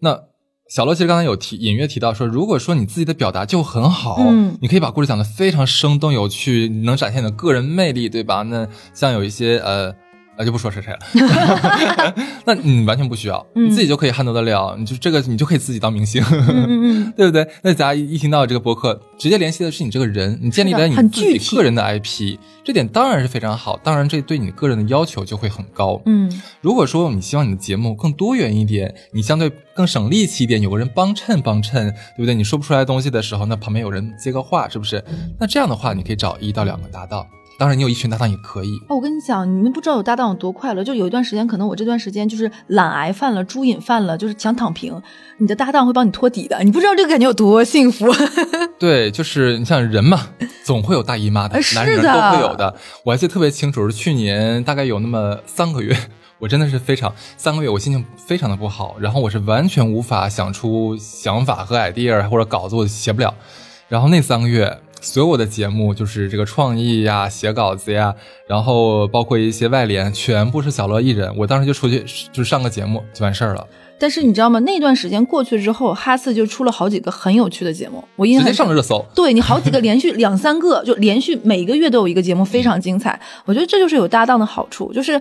那。小罗其实刚才有提隐约提到说，如果说你自己的表达就很好，嗯，你可以把故事讲得非常生动有趣，能展现你的个人魅力，对吧？那像有一些呃。那就不说是谁了，<laughs> 那你完全不需要，你自己就可以 handle 得了，你就这个你就可以自己当明星，<laughs> 对不对？那大家一听到这个博客，直接联系的是你这个人，你建立了你自己个人的 IP，这点当然是非常好，当然这对你个人的要求就会很高。嗯，如果说你希望你的节目更多元一点，你相对更省力气一点，有个人帮衬帮衬，对不对？你说不出来东西的时候，那旁边有人接个话，是不是？那这样的话，你可以找一到两个搭档。当然，你有一群搭档也可以。哦，我跟你讲，你们不知道有搭档有多快乐。就有一段时间，可能我这段时间就是懒癌犯了，猪瘾犯了，就是想躺平。你的搭档会帮你托底的，你不知道这个感觉有多幸福。<laughs> <laughs> 对，就是你像人嘛，总会有大姨妈的，男人都会有的。我还记得特别清楚，是去年大概有那么三个月，<laughs> 我真的是非常三个月，我心情非常的不好，然后我是完全无法想出想法和 idea 或者稿子，我写不了。然后那三个月。所有的节目就是这个创意呀、写稿子呀，然后包括一些外联，全部是小乐一人。我当时就出去就上个节目就完事儿了。但是你知道吗？那段时间过去之后，哈斯就出了好几个很有趣的节目，我印象直接上了热搜。对你好几个连续两三个，就连续每个月都有一个节目，非常精彩。我觉得这就是有搭档的好处，就是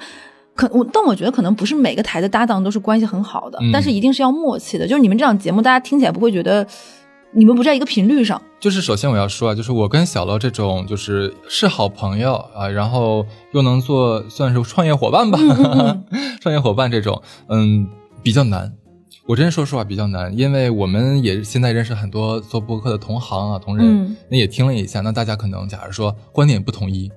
可我但我觉得可能不是每个台的搭档都是关系很好的，但是一定是要默契的。就是你们这档节目，大家听起来不会觉得。你们不在一个频率上，就是首先我要说啊，就是我跟小乐这种就是是好朋友啊，然后又能做算是创业伙伴吧，<laughs> 创业伙伴这种，嗯，比较难。我真说实话比较难，因为我们也现在认识很多做播客的同行啊同仁，那也听了一下，那大家可能假如说观点不统一。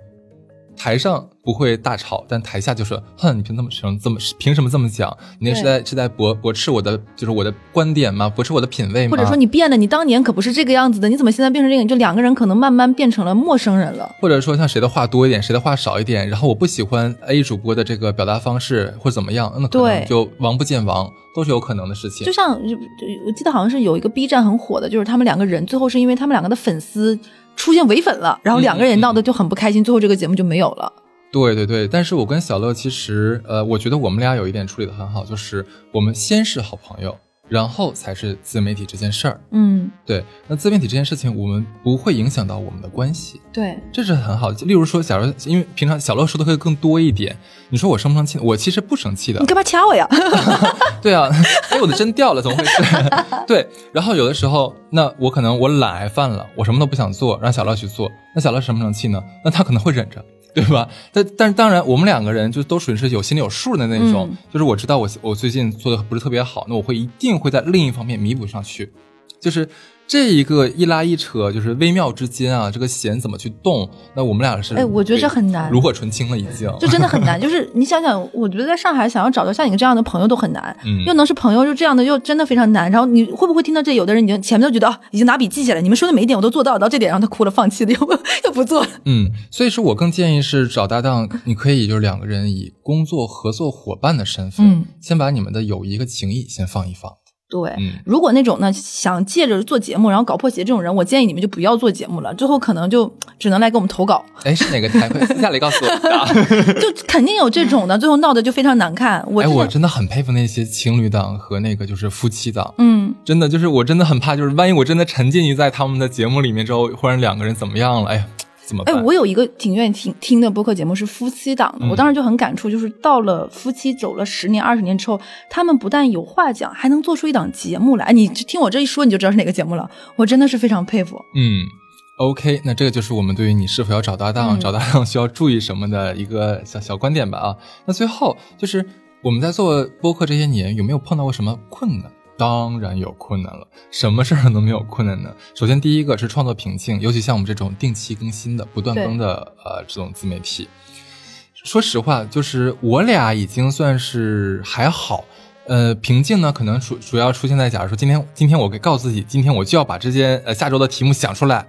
台上不会大吵，但台下就是：“哼，你凭什么这么凭什么这么讲？你那是在是在驳驳斥我的，就是我的观点吗？驳斥我的品味吗？或者说你变了？你当年可不是这个样子的，你怎么现在变成这个？就两个人可能慢慢变成了陌生人了。或者说像谁的话多一点，谁的话少一点，然后我不喜欢 A 主播的这个表达方式或者怎么样，那可能就王不见王，都是有可能的事情。就像我记得好像是有一个 B 站很火的，就是他们两个人最后是因为他们两个的粉丝出现唯粉了，然后两个人闹得就很不开心，最后这个节目就没有了。对对对，但是我跟小乐其实，呃，我觉得我们俩有一点处理的很好，就是我们先是好朋友，然后才是自媒体这件事儿。嗯，对。那自媒体这件事情，我们不会影响到我们的关系。对，这是很好。例如说，假如因为平常小乐说的会更多一点，你说我生不生气？我其实不生气的。你干嘛掐我呀？<laughs> 对啊，哎，我的针掉了，怎么回事？<laughs> 对。然后有的时候，那我可能我懒癌犯了，我什么都不想做，让小乐去做，那小乐生不生气呢？那他可能会忍着。对吧？但但是当然，我们两个人就都属于是有心里有数的那种，就是我知道我我最近做的不是特别好，那我会一定会在另一方面弥补上去，就是。这一个一拉一扯，就是微妙之间啊，这个弦怎么去动？那我们俩是哎，我觉得这很难，炉火纯青了已经，就真的很难。就是你想想，我觉得在上海想要找到像你这样的朋友都很难，嗯，又能是朋友，就这样的又真的非常难。然后你会不会听到这？有的人已经前面都觉得啊，已经拿笔记下来，你们说的每一点我都做到，到这点让他哭了，放弃了，又又不做了。嗯，所以说我更建议是找搭档，你可以就是两个人以工作合作伙伴的身份，先把你们的友谊和情谊先放一放。对，如果那种呢想借着做节目然后搞破鞋这种人，我建议你们就不要做节目了，最后可能就只能来给我们投稿。哎，是哪个台？私下里告诉我。<laughs> 就肯定有这种的，最后闹得就非常难看。我哎，我真的很佩服那些情侣档和那个就是夫妻档。嗯，真的就是我真的很怕，就是万一我真的沉浸于在他们的节目里面之后，忽然两个人怎么样了？哎呀。哎，我有一个挺愿意听听的播客节目是夫妻档的，我当时就很感触，就是到了夫妻走了十年、二十年之后，他们不但有话讲，还能做出一档节目来。你听我这一说，你就知道是哪个节目了。我真的是非常佩服。嗯，OK，那这个就是我们对于你是否要找搭档、找搭档需要注意什么的一个小小观点吧。啊，那最后就是我们在做播客这些年，有没有碰到过什么困难？当然有困难了，什么事儿能没有困难呢？<laughs> 首先，第一个是创作瓶颈，尤其像我们这种定期更新的、不断更的呃这种自媒体。说实话，就是我俩已经算是还好，呃，瓶颈呢可能主主要出现在，假如说今天今天我给告诉自己，今天我就要把这些呃下周的题目想出来。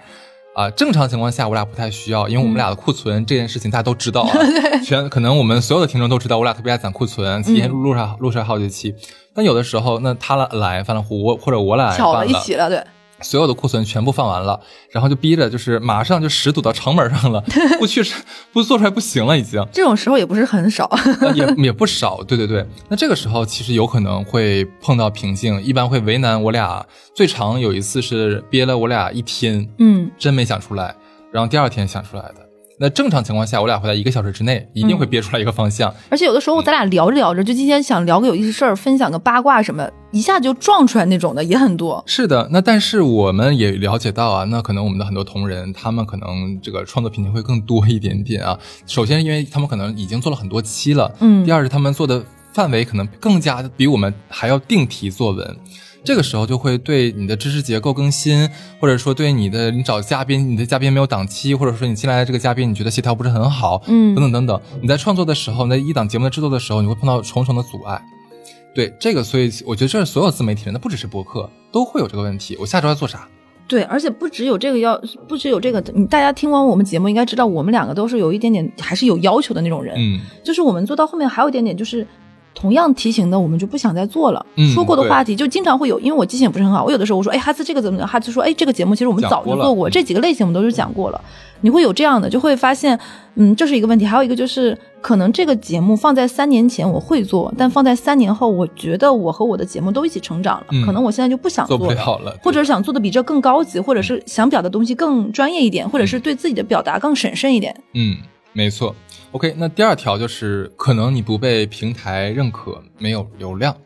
啊，正常情况下我俩不太需要，因为我们俩的库存这件事情大家都知道啊，<laughs> 全可能我们所有的听众都知道，我俩特别爱攒库存，提前录录上录上好几期。但有的时候，那他来犯了糊，我或者我俩巧了一起了，对。所有的库存全部放完了，然后就逼着就是马上就屎堵到成本上了，<laughs> 不去不做出来不行了，已经。这种时候也不是很少，也也不少。对对对，那这个时候其实有可能会碰到瓶颈，一般会为难我俩。最长有一次是憋了我俩一天，嗯，真没想出来，然后第二天想出来的。那正常情况下，我俩会在一个小时之内一定会憋出来一个方向。而且有的时候，咱俩聊着聊着，就今天想聊个有意思事儿，分享个八卦什么，一下就撞出来那种的也很多。是的，那但是我们也了解到啊，那可能我们的很多同仁，他们可能这个创作瓶颈会更多一点点啊。首先，因为他们可能已经做了很多期了，嗯。第二是他们做的范围可能更加比我们还要定题作文。这个时候就会对你的知识结构更新，或者说对你的你找嘉宾，你的嘉宾没有档期，或者说你进来的这个嘉宾你觉得协调不是很好，嗯，等等等等。你在创作的时候，那一档节目的制作的时候，你会碰到重重的阻碍。对这个，所以我觉得这是所有自媒体人，那不只是博客都会有这个问题。我下周要做啥？对，而且不只有这个要，不只有这个，你大家听完我们节目应该知道，我们两个都是有一点点还是有要求的那种人。嗯，就是我们做到后面还有一点点就是。同样题型的，我们就不想再做了。说过的话题就经常会有，因为我记性也不是很好。我有的时候我说，哎，哈斯这个怎么样？哈斯说，哎，这个节目其实我们早就做过，这几个类型我们都是讲过了。你会有这样的，就会发现，嗯，这是一个问题。还有一个就是，可能这个节目放在三年前我会做，但放在三年后，我觉得我和我的节目都一起成长了，可能我现在就不想做了，或者想做的比这更高级，或者是想表达东西更专业一点，或者是对自己的表达更审慎一点。嗯，没错。OK，那第二条就是可能你不被平台认可，没有流量，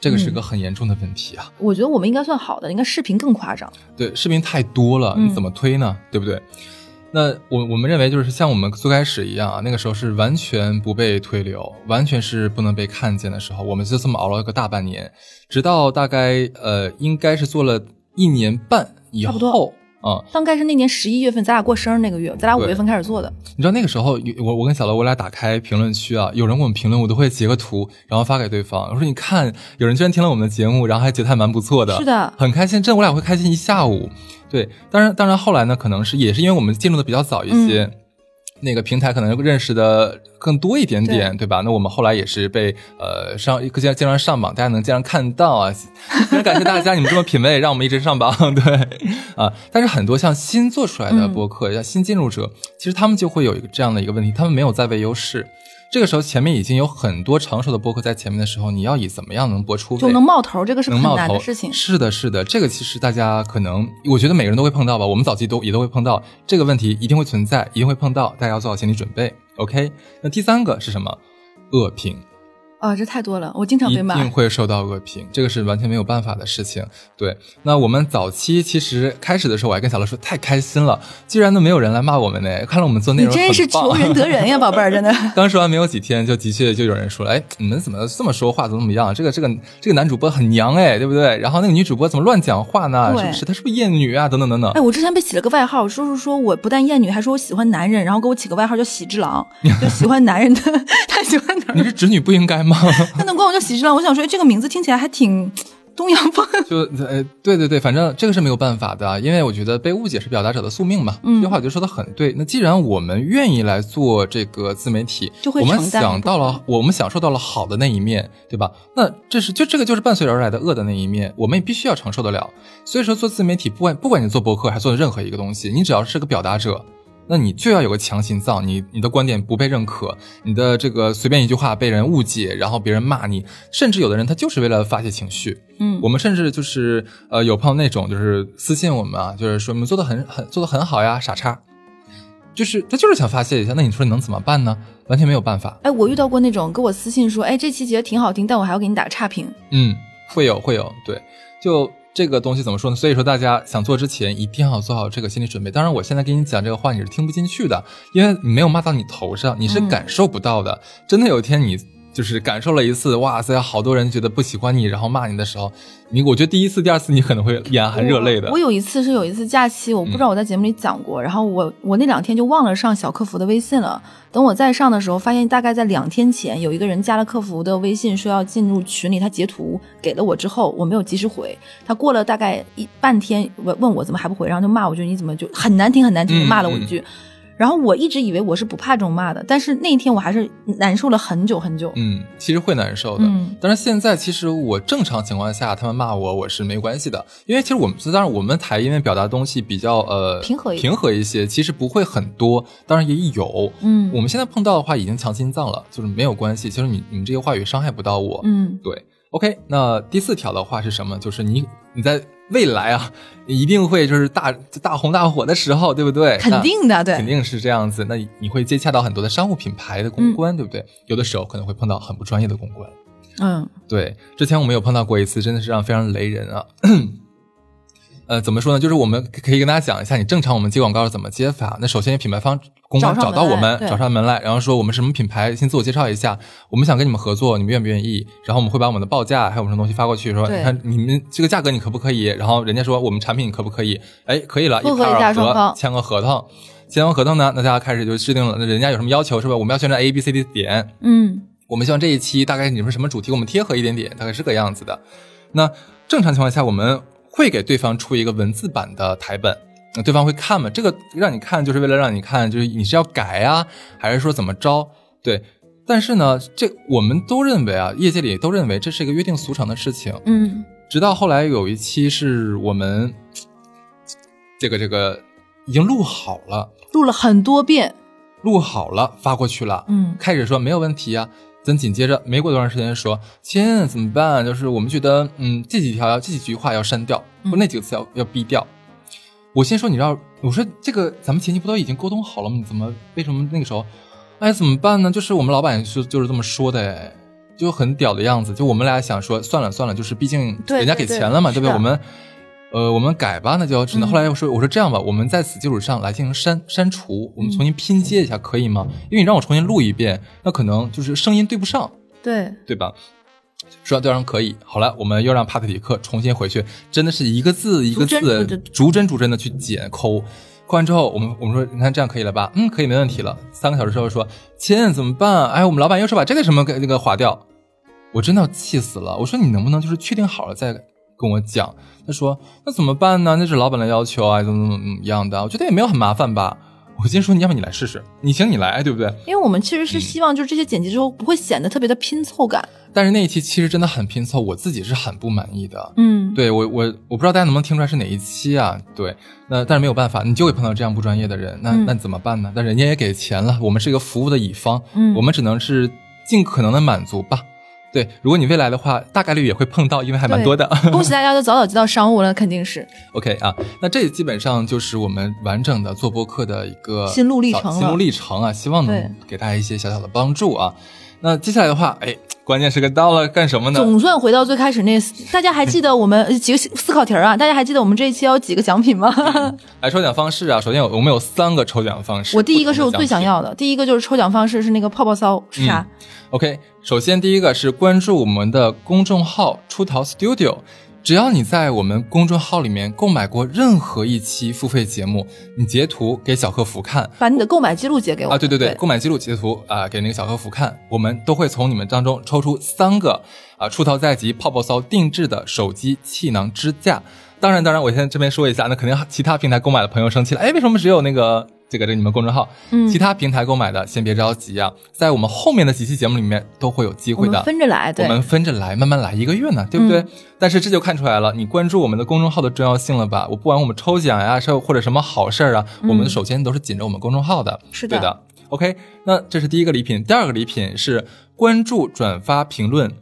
这个是个很严重的问题啊。我觉得我们应该算好的，应该视频更夸张。对，视频太多了，你怎么推呢？对不对？那我我们认为就是像我们最开始一样啊，那个时候是完全不被推流，完全是不能被看见的时候，我们就这么熬了个大半年，直到大概呃，应该是做了一年半以后。啊，大概是那年十一月份，咱俩过生日那个月，咱俩五月份开始做的。你知道那个时候，我我跟小乐，我俩打开评论区啊，有人给我们评论，我都会截个图，然后发给对方。我说你看，有人居然听了我们的节目，然后还觉得还蛮不错的，是的，很开心。真的我俩会开心一下午。对，当然当然后来呢，可能是也是因为我们进入的比较早一些。那个平台可能认识的更多一点点，对吧？那我们后来也是被呃上经常经常上榜，大家能经常看到啊。<laughs> 非常感谢大家，你们这么品味，让我们一直上榜，<laughs> 对啊。但是很多像新做出来的播客，像新进入者，其实他们就会有一个这样的一个问题，他们没有在位优势。这个时候前面已经有很多成熟的播客在前面的时候，你要以怎么样能播出就能冒头，这个是很难的事情。是的，是的，这个其实大家可能，我觉得每个人都会碰到吧。我们早期都也都会碰到这个问题，一定会存在，一定会碰到，大家要做好心理准备。OK，那第三个是什么？恶评。啊，这太多了，我经常被骂，一定会受到恶评，这个是完全没有办法的事情。对，那我们早期其实开始的时候，我还跟小乐说太开心了，居然都没有人来骂我们呢，看来我们做内容，你真是求人得人呀，<laughs> 宝贝儿，真的。刚说完没有几天，就的确就有人说了，哎，你们怎么这么说话，怎么怎么样？这个这个这个男主播很娘哎，对不对？然后那个女主播怎么乱讲话呢？是不是？她是不是厌女啊？等等等等。哎，我之前被起了个外号，说是说我不但厌女，还说我喜欢男人，然后给我起个外号叫喜之郎，就喜欢男人的，<laughs> 太喜欢男人。你是直女不应该吗？<laughs> 那能管我叫喜之郎？我想说这个名字听起来还挺 <tsk> 东洋风。<laughs> 就呃，对对对，反正这个是没有办法的，因为我觉得被误解是表达者的宿命嘛。嗯，这话我觉得说的很对。那既然我们愿意来做这个自媒体，就会我们想到了，我们享受到了好的那一面，对吧？那这是就这个就是伴随而来的恶的那一面，我们也必须要承受得了。所以说做自媒体，不管不管你做博客还是做任何一个东西，你只要是个表达者。那你就要有个强心脏，你你的观点不被认可，你的这个随便一句话被人误解，然后别人骂你，甚至有的人他就是为了发泄情绪。嗯，我们甚至就是呃有朋友那种就是私信我们啊，就是说你们做的很很做的很好呀，傻叉，就是他就是想发泄一下，那你说你能怎么办呢？完全没有办法。哎，我遇到过那种给我私信说，哎，这期觉得挺好听，但我还要给你打个差评。嗯，会有会有，对，就。这个东西怎么说呢？所以说大家想做之前一定要做好这个心理准备。当然，我现在跟你讲这个话你是听不进去的，因为没有骂到你头上，你是感受不到的。真的有一天你就是感受了一次，哇塞，好多人觉得不喜欢你，然后骂你的时候。你我觉得第一次、第二次你可能会眼含热泪的。我有一次是有一次假期，我不知道我在节目里讲过，然后我我那两天就忘了上小客服的微信了。等我再上的时候，发现大概在两天前有一个人加了客服的微信，说要进入群里，他截图给了我之后，我没有及时回。他过了大概一半天，问问我怎么还不回，然后就骂我，就你怎么就很难听很难听的骂了我一句。然后我一直以为我是不怕这种骂的，但是那一天我还是难受了很久很久。嗯，其实会难受的。嗯，但是现在其实我正常情况下他们骂我我是没关系的，因为其实我们当然我们台因为表达东西比较呃平和平和一些，其实不会很多，当然也有。嗯，我们现在碰到的话已经强心脏了，就是没有关系。其实你你们这些话语伤害不到我。嗯，对。OK，那第四条的话是什么？就是你你在。未来啊，一定会就是大大红大火的时候，对不对？肯定的，对，肯定是这样子。那你会接洽到很多的商务品牌的公关，对不对？有的时候可能会碰到很不专业的公关。嗯，对。之前我们有碰到过一次，真的是让非常雷人啊。<clears throat> 呃，怎么说呢？就是我们可以跟大家讲一下，你正常我们接广告是怎么接法。那首先品牌方公关找到我们，找上门来，然后说我们什么品牌，先自我介绍一下，我们想跟你们合作，你们愿不愿意？然后我们会把我们的报价还有什么东西发过去，说你看你们这个价格你可不可以？然后人家说我们产品可不可以？哎，可以了，一拍而合，签个合同。签完合同呢，那大家开始就制定了，那人家有什么要求是吧？我们要宣传 A B C D 点，嗯，我们希望这一期大概你们什么主题，我们贴合一点点，大概是个样子的。那正常情况下我们。会给对方出一个文字版的台本，那对方会看吗？这个让你看就是为了让你看，就是你是要改啊，还是说怎么着？对，但是呢，这我们都认为啊，业界里都认为这是一个约定俗成的事情。嗯，直到后来有一期是我们这个这个已经录好了，录了很多遍，录好了发过去了。嗯，开始说没有问题啊。咱紧接着没过多长时间说，亲怎么办？就是我们觉得，嗯，这几条这几句话要删掉，或那几个词要要毙掉。我先说，你知道，我说这个咱们前期不都已经沟通好了吗？你怎么为什么那个时候，哎，怎么办呢？就是我们老板是就是这么说的，哎，就很屌的样子。就我们俩想说，算了算了，就是毕竟人家给钱了嘛，对不对？我们。呃，我们改吧，那就只能后来又说，我说这样吧，我们在此基础上来进行删删除，我们重新拼接一下，可以吗？因为你让我重新录一遍，那可能就是声音对不上，对对吧？说对方可以，好了，我们又让帕特里克重新回去，真的是一个字一个字逐帧逐帧的去剪抠，抠完之后，我们我们说，你看这样可以了吧？嗯，可以，没问题了。三个小时之后说，亲怎么办？哎，我们老板又说把这个什么给那个划掉，我真的要气死了。我说你能不能就是确定好了再。跟我讲，他说那怎么办呢？那是老板的要求啊，怎么怎么怎么样的？我觉得也没有很麻烦吧。我先说，你要不你来试试，你行你来，对不对？因为我们其实是希望，就是这些剪辑之后不会显得特别的拼凑感。但是那一期其实真的很拼凑，我自己是很不满意的。嗯，对我我我不知道大家能不能听出来是哪一期啊？对，那但是没有办法，你就会碰到这样不专业的人，那那怎么办呢？那人家也给钱了，我们是一个服务的乙方，嗯，我们只能是尽可能的满足吧。对，如果你未来的话，大概率也会碰到，因为还蛮多的。<laughs> 恭喜大家都早早接到商务了，肯定是。OK 啊，那这基本上就是我们完整的做播客的一个心路历程，心路历程啊，希望能给大家一些小小的帮助啊。那接下来的话，哎，关键时刻到了，干什么呢？总算回到最开始那，大家还记得我们 <laughs> 几个思考题啊？大家还记得我们这一期要几个奖品吗？<laughs> 来抽奖方式啊，首先有我们有三个抽奖方式。我第一个是我最想要的，第一个就是抽奖方式是那个泡泡骚是啥？OK，首先第一个是关注我们的公众号出逃 Studio。只要你在我们公众号里面购买过任何一期付费节目，你截图给小客服看，把你的购买记录截给我啊！对对对，购买记录截图啊，给那个小客服看，我们都会从你们当中抽出三个啊，出逃在即泡泡骚定制的手机气囊支架。当然，当然，我先这边说一下，那肯定其他平台购买的朋友生气了，哎，为什么只有那个？这个这你们公众号，嗯，其他平台购买的先别着急啊，在我们后面的几期节目里面都会有机会的，分着来，对，我们分着来，慢慢来，一个月呢，对不对？但是这就看出来了，你关注我们的公众号的重要性了吧？我不管我们抽奖呀，是或者什么好事儿啊，我们首先都是紧着我们公众号的，是的,对的。OK，那这是第一个礼品，第二个礼品是关注、转发、评论。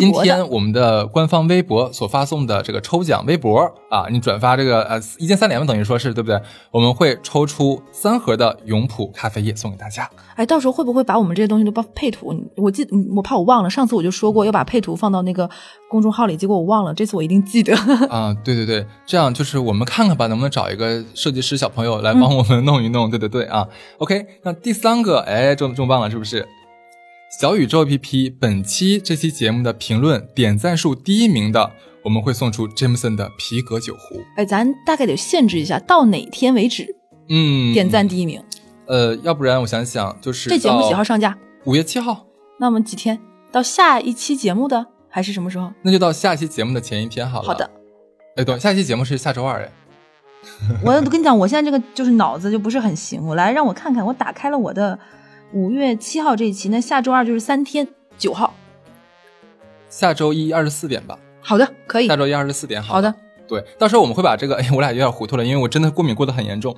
今天我们的官方微博所发送的这个抽奖微博啊，你转发这个呃一键三连嘛，等于说是对不对？我们会抽出三盒的永璞咖啡液送给大家。哎，到时候会不会把我们这些东西都帮配图？我记，我怕我忘了。上次我就说过要把配图放到那个公众号里，结果我忘了。这次我一定记得。<laughs> 啊，对对对，这样就是我们看看吧，能不能找一个设计师小朋友来帮我们弄 <laughs> 一弄。对对对啊，OK。那第三个，哎，这么这么棒了，是不是？小宇宙 APP 本期这期节目的评论点赞数第一名的，我们会送出 Jameson 的皮革酒壶。哎，咱大概得限制一下，到哪天为止？嗯，点赞第一名。呃，要不然我想想，就是这节目几号上架？五月七号。那我们几天？到下一期节目的还是什么时候？那就到下期节目的前一天好了。好的。哎，对，下期节目是下周二哎。<laughs> 我跟你讲，我现在这个就是脑子就不是很行。我来让我看看，我打开了我的。五月七号这一期，那下周二就是三天，九号，下周一二十四点吧。好的，可以。下周一二十四点，好的。对，到时候我们会把这个，哎，我俩有点糊涂了，因为我真的过敏过得很严重。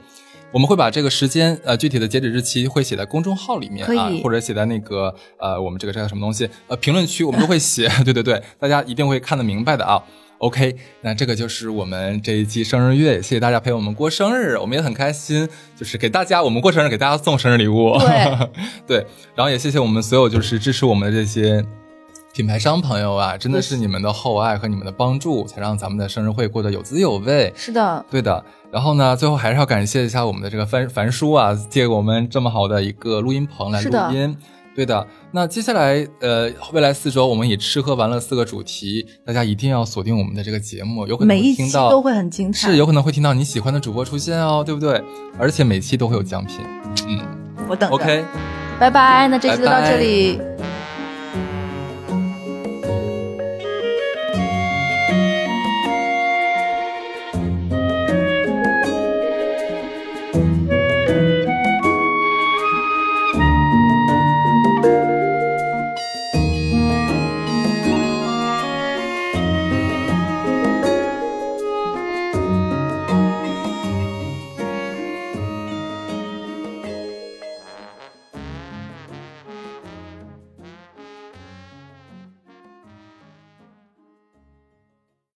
我们会把这个时间，呃，具体的截止日期会写在公众号里面啊，或者写在那个，呃，我们这个这个什么东西，呃，评论区我们都会写。<laughs> 对对对，大家一定会看得明白的啊。OK，那这个就是我们这一期生日月，谢谢大家陪我们过生日，我们也很开心，就是给大家我们过生日，给大家送生日礼物。对，<laughs> 对，然后也谢谢我们所有就是支持我们的这些品牌商朋友啊，真的是你们的厚爱和你们的帮助，才让咱们的生日会过得有滋有味。是的，对的。然后呢，最后还是要感谢一下我们的这个樊樊叔啊，借给我们这么好的一个录音棚来录音。对的，那接下来，呃，未来四周我们以吃喝玩乐四个主题，大家一定要锁定我们的这个节目，有可能每一期都会很精彩，是有可能会听到你喜欢的主播出现哦，对不对？而且每期都会有奖品，嗯，我等。OK，拜拜，那这期就到这里。